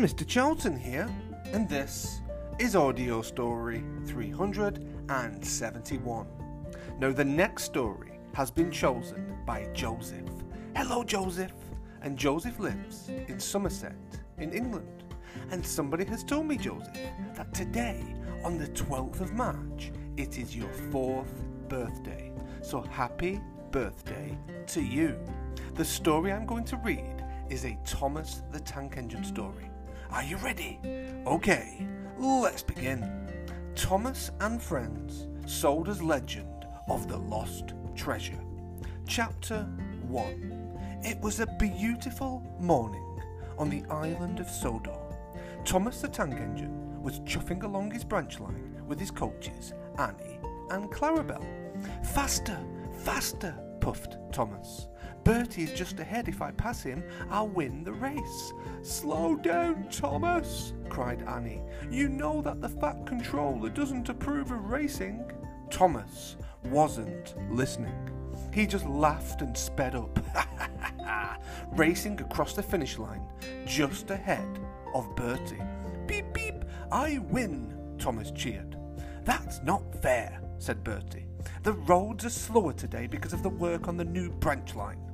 Mr. Charlton here, and this is Audio Story 371. Now, the next story has been chosen by Joseph. Hello, Joseph! And Joseph lives in Somerset, in England. And somebody has told me, Joseph, that today, on the 12th of March, it is your fourth birthday. So happy birthday to you. The story I'm going to read is a Thomas the Tank Engine story. Are you ready? Okay, let's begin. Thomas and Friends Sodor's Legend of the Lost Treasure. Chapter 1 It was a beautiful morning on the island of Sodor. Thomas the Tank Engine was chuffing along his branch line with his coaches, Annie and Clarabel. Faster, faster, puffed Thomas. Bertie is just ahead. If I pass him, I'll win the race. Slow down, Thomas, cried Annie. You know that the Fat Controller doesn't approve of racing. Thomas wasn't listening. He just laughed and sped up, racing across the finish line just ahead of Bertie. Beep, beep, I win, Thomas cheered. That's not fair, said Bertie. The roads are slower today because of the work on the new branch line.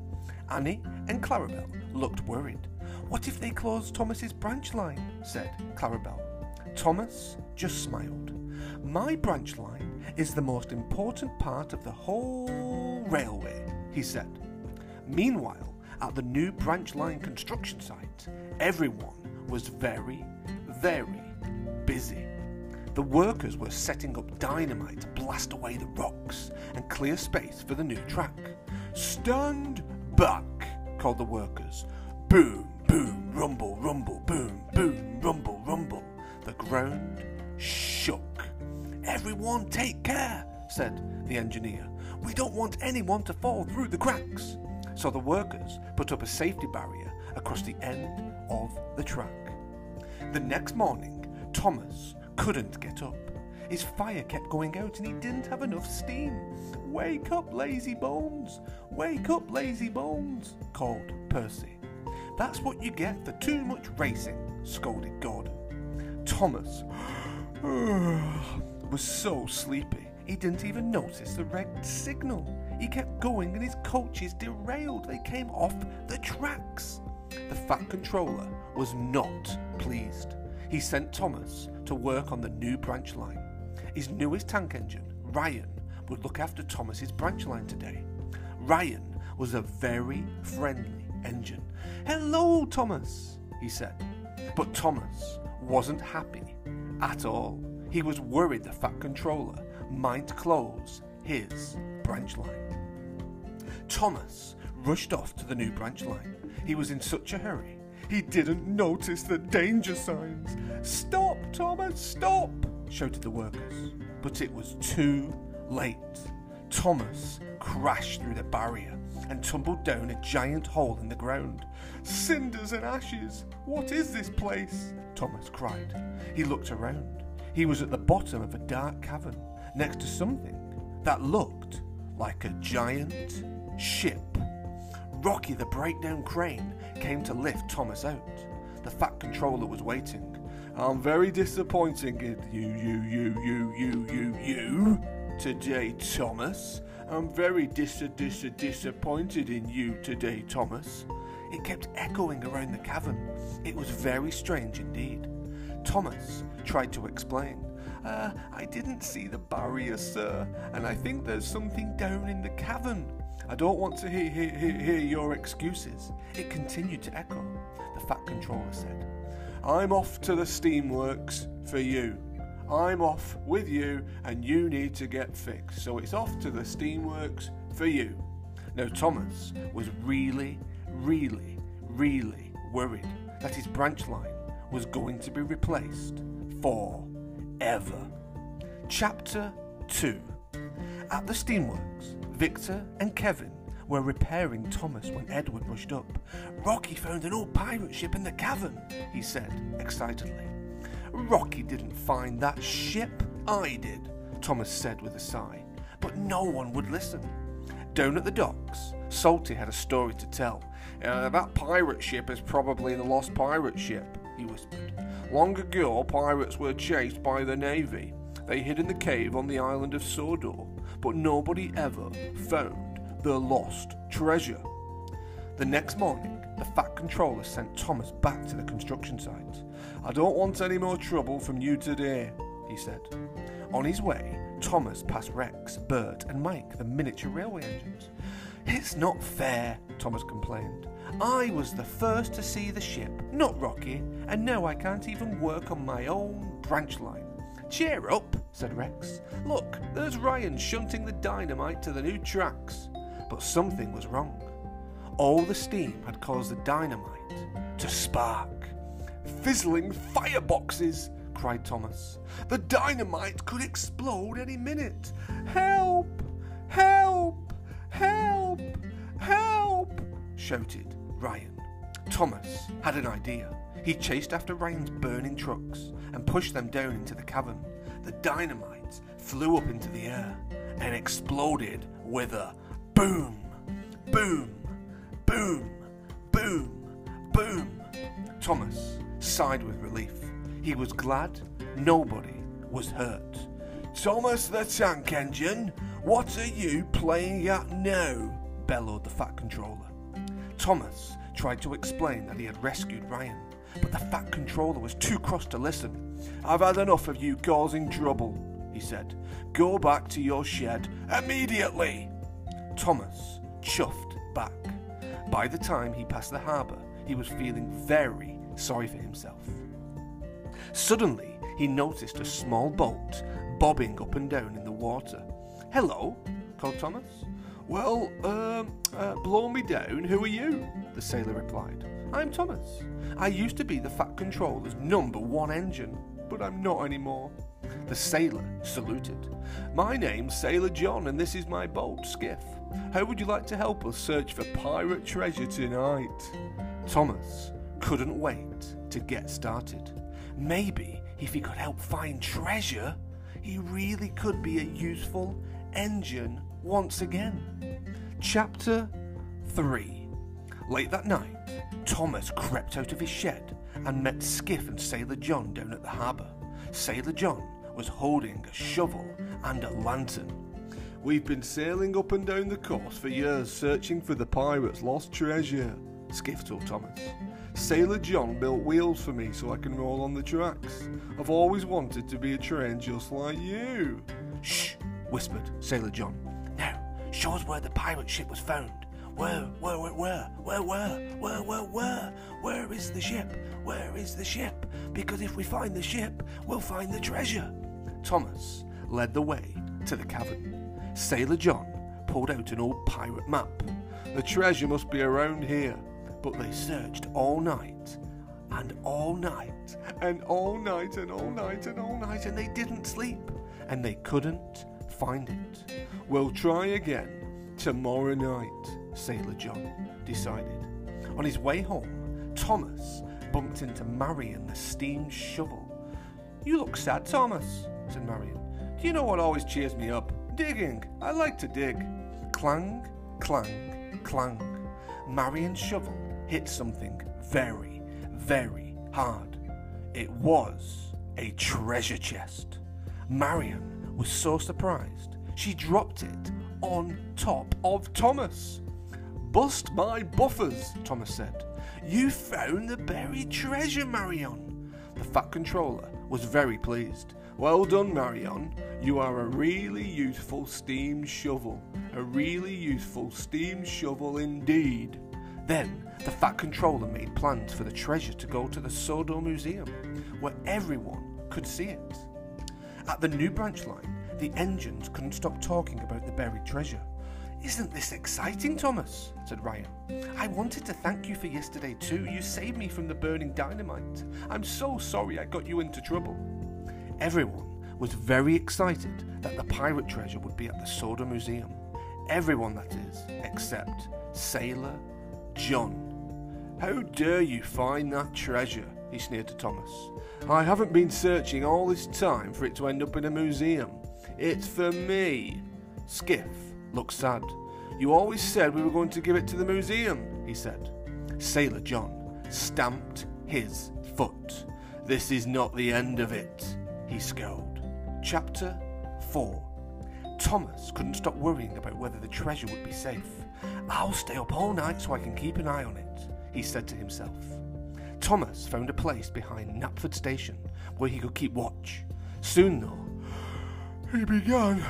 Annie and Clarabel looked worried. What if they closed Thomas's branch line? said Clarabel. Thomas just smiled. My branch line is the most important part of the whole railway, he said. Meanwhile, at the new branch line construction site, everyone was very, very busy. The workers were setting up dynamite to blast away the rocks and clear space for the new track. Stand back, called the workers. Boom, boom, rumble, rumble, boom, boom, rumble, rumble. The ground shook. Everyone take care, said the engineer. We don't want anyone to fall through the cracks. So the workers put up a safety barrier across the end of the track. The next morning, Thomas couldn't get up. His fire kept going out and he didn't have enough steam. Wake up, lazy bones! Wake up, lazy bones! called Percy. That's what you get for too much racing, scolded Gordon. Thomas was so sleepy he didn't even notice the red signal. He kept going and his coaches derailed. They came off the tracks. The Fat Controller was not pleased. He sent Thomas to work on the new branch line. His newest tank engine, Ryan, would look after Thomas's branch line today. Ryan was a very friendly engine. Hello, Thomas, he said. But Thomas wasn't happy at all. He was worried the Fat Controller might close his branch line. Thomas rushed off to the new branch line. He was in such a hurry, he didn't notice the danger signs. Stop, Thomas, stop! Shouted the workers. But it was too late. Thomas crashed through the barrier and tumbled down a giant hole in the ground. Cinders and ashes! What is this place? Thomas cried. He looked around. He was at the bottom of a dark cavern next to something that looked like a giant ship. Rocky the breakdown crane came to lift Thomas out. The Fat Controller was waiting. I'm very disappointed in you, you, you, you, you, you, you, today, Thomas. I'm very dis dis disappointed in you today, Thomas. It kept echoing around the cavern. It was very strange indeed. Thomas tried to explain. Uh, I didn't see the barrier, sir, and I think there's something down in the cavern. I don't want to hear, hear, hear, hear your excuses. It continued to echo. The Fat Controller said, I'm off to the steamworks for you. I'm off with you and you need to get fixed. So it's off to the steamworks for you. Now, Thomas was really, really, really worried that his branch line was going to be replaced forever. Chapter 2 At the steamworks, Victor and Kevin were repairing Thomas when Edward rushed up. Rocky found an old pirate ship in the cavern, he said excitedly. Rocky didn't find that ship, I did, Thomas said with a sigh. But no one would listen. Down at the docks, Salty had a story to tell. Uh, that pirate ship is probably the lost pirate ship. he whispered. Long ago, pirates were chased by the Navy. They hid in the cave on the island of Sodor, but nobody ever found the lost treasure. The next morning, the Fat Controller sent Thomas back to the construction site. I don't want any more trouble from you today, he said. On his way, Thomas passed Rex, Bert, and Mike, the miniature railway engines. It's not fair, Thomas complained. I was the first to see the ship, not Rocky, and now I can't even work on my own branch line. Cheer up, said Rex. Look, there's Ryan shunting the dynamite to the new tracks. But something was wrong. All the steam had caused the dynamite to spark. Fizzling fireboxes, cried Thomas. The dynamite could explode any minute. Help! Help! Help! Help! shouted Ryan. Thomas had an idea. He chased after Ryan's burning trucks and pushed them down into the cavern. The dynamite flew up into the air and exploded with a boom, boom, boom, boom, boom. Thomas sighed with relief. He was glad nobody was hurt. Thomas the Tank Engine, what are you playing at now? bellowed the Fat Controller. Thomas tried to explain that he had rescued Ryan, but the Fat Controller was too cross to listen. I've had enough of you causing trouble, he said. Go back to your shed immediately. Thomas chuffed back. By the time he passed the harbour, he was feeling very sorry for himself. Suddenly, he noticed a small boat bobbing up and down in the water. Hello, called Thomas. Well, um, uh, blow me down, who are you? The sailor replied. I'm Thomas. I used to be the Fat Controller's number one engine, but I'm not anymore. The sailor saluted. My name's Sailor John, and this is my boat, Skiff. How would you like to help us search for pirate treasure tonight? Thomas couldn't wait to get started. Maybe if he could help find treasure, he really could be a useful engine once again. Chapter 3 Late that night, Thomas crept out of his shed and met Skiff and Sailor John down at the harbour. Sailor John was holding a shovel and a lantern. We've been sailing up and down the coast for years searching for the pirates' lost treasure, Skiff told Thomas. Sailor John built wheels for me so I can roll on the tracks. I've always wanted to be a train just like you. Shh, whispered Sailor John. Now, show us where the pirate ship was found. Where, where, where, where, where, where, where, where, where, where is the ship? Where is the ship? Because if we find the ship, we'll find the treasure. Thomas led the way to the cavern. Sailor John pulled out an old pirate map. The treasure must be around here. But they searched all night and all night and all night and all night and all night and they didn't sleep and they couldn't find it. We'll try again tomorrow night, Sailor John decided. On his way home, Thomas bumped into Marion the steam shovel. You look sad, Thomas, Marion. Do you know what always cheers me up? Digging. I like to dig. Clang, clang, clang. Marion's shovel hit something very, very hard. It was a treasure chest. Marion was so surprised, she dropped it on top of Thomas. Bust my buffers, Thomas said. You found the buried treasure, Marion. The Fat Controller was very pleased. Well done, Marion. You are a really useful steam shovel. A really useful steam shovel indeed. Then the Fat Controller made plans for the treasure to go to the Sodor Museum, where everyone could see it. At the new branch line, the engines couldn't stop talking about the buried treasure. Isn't this exciting, Thomas? said Ryan. I wanted to thank you for yesterday too. You saved me from the burning dynamite. I'm so sorry I got you into trouble. Everyone was very excited that the pirate treasure would be at the Sodor Museum. Everyone, that is, except Sailor John. How dare you find that treasure? he sneered to Thomas. I haven't been searching all this time for it to end up in a museum. It's for me. Skiff looked sad. You always said we were going to give it to the museum, he said. Sailor John stamped his foot. This is not the end of it, he scowled. Chapter 4 Thomas couldn't stop worrying about whether the treasure would be safe. I'll stay up all night so I can keep an eye on it, he said to himself. Thomas found a place behind Knapford Station where he could keep watch. Soon, though, he began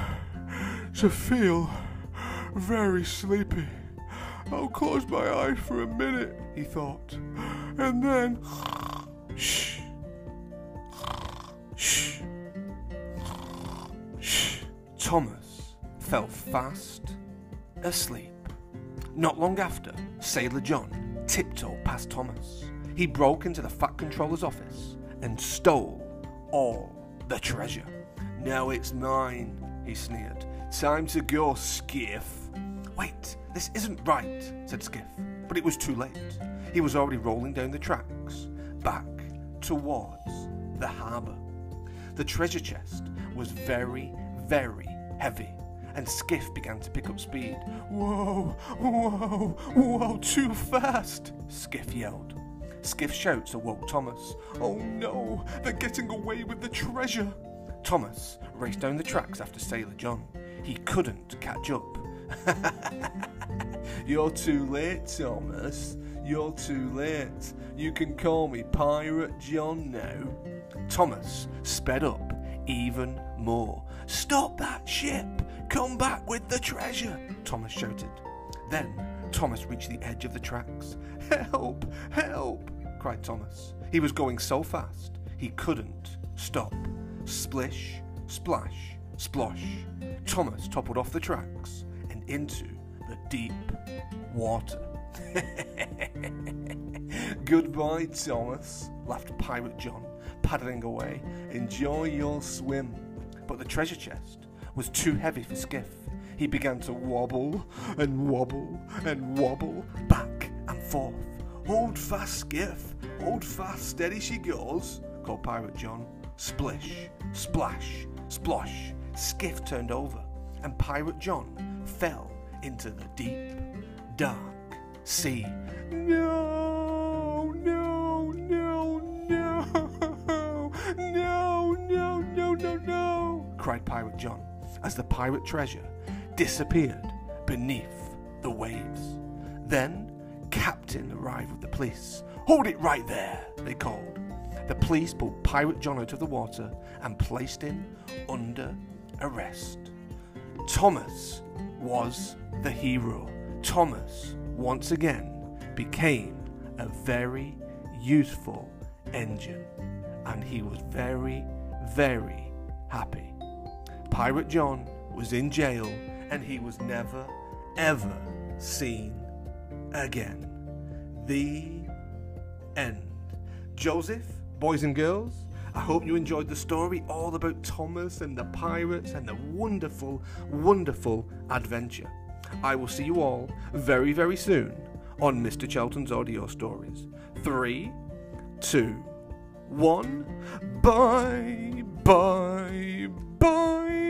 to feel very sleepy. I'll close my eyes for a minute, he thought, and then. Shh. Thomas fell fast asleep. Not long after, Sailor John tiptoed past Thomas. He broke into the Fat Controller's office and stole all the treasure. Now it's mine, he sneered. Time to go, Skiff. Wait, this isn't right, said Skiff. But it was too late. He was already rolling down the tracks, back towards the harbour. The treasure chest was very, very heavy, and Skiff began to pick up speed. Whoa, whoa, whoa, too fast, Skiff yelled. Skiff's shouts awoke Thomas. Oh no, they're getting away with the treasure. Thomas raced down the tracks after Sailor John. He couldn't catch up. You're too late, Thomas. You're too late. You can call me Pirate John now. Thomas sped up even more. Stop that ship! Come back with the treasure! Thomas shouted. Then Thomas reached the edge of the tracks. Help! Help! cried Thomas. He was going so fast he couldn't stop. Splish, splash, splosh. Thomas toppled off the tracks and into the deep water. Goodbye, Thomas, laughed Pirate John, paddling away. Enjoy your swim. But the treasure chest was too heavy for Skiff. He began to wobble and wobble and wobble back and forth. Hold fast, Skiff. Hold fast, steady she goes, called Pirate John. Splish, splash, splosh. Skiff turned over, and Pirate John fell into the deep, dark sea. No, cried Pirate John as the pirate treasure disappeared beneath the waves. Then Captain arrived with the police. Hold it right there, they called. The police pulled Pirate John out of the water and placed him under arrest. Thomas was the hero. Thomas, once again, became a very useful engine, and he was very, very happy. Pirate John was in jail, and he was never, ever seen again. The end. Joseph, boys and girls, I hope you enjoyed the story all about Thomas and the pirates and the wonderful, wonderful adventure. I will see you all very, very soon on Mr. Charlton's audio stories. Three, two, one, bye, bye, bye.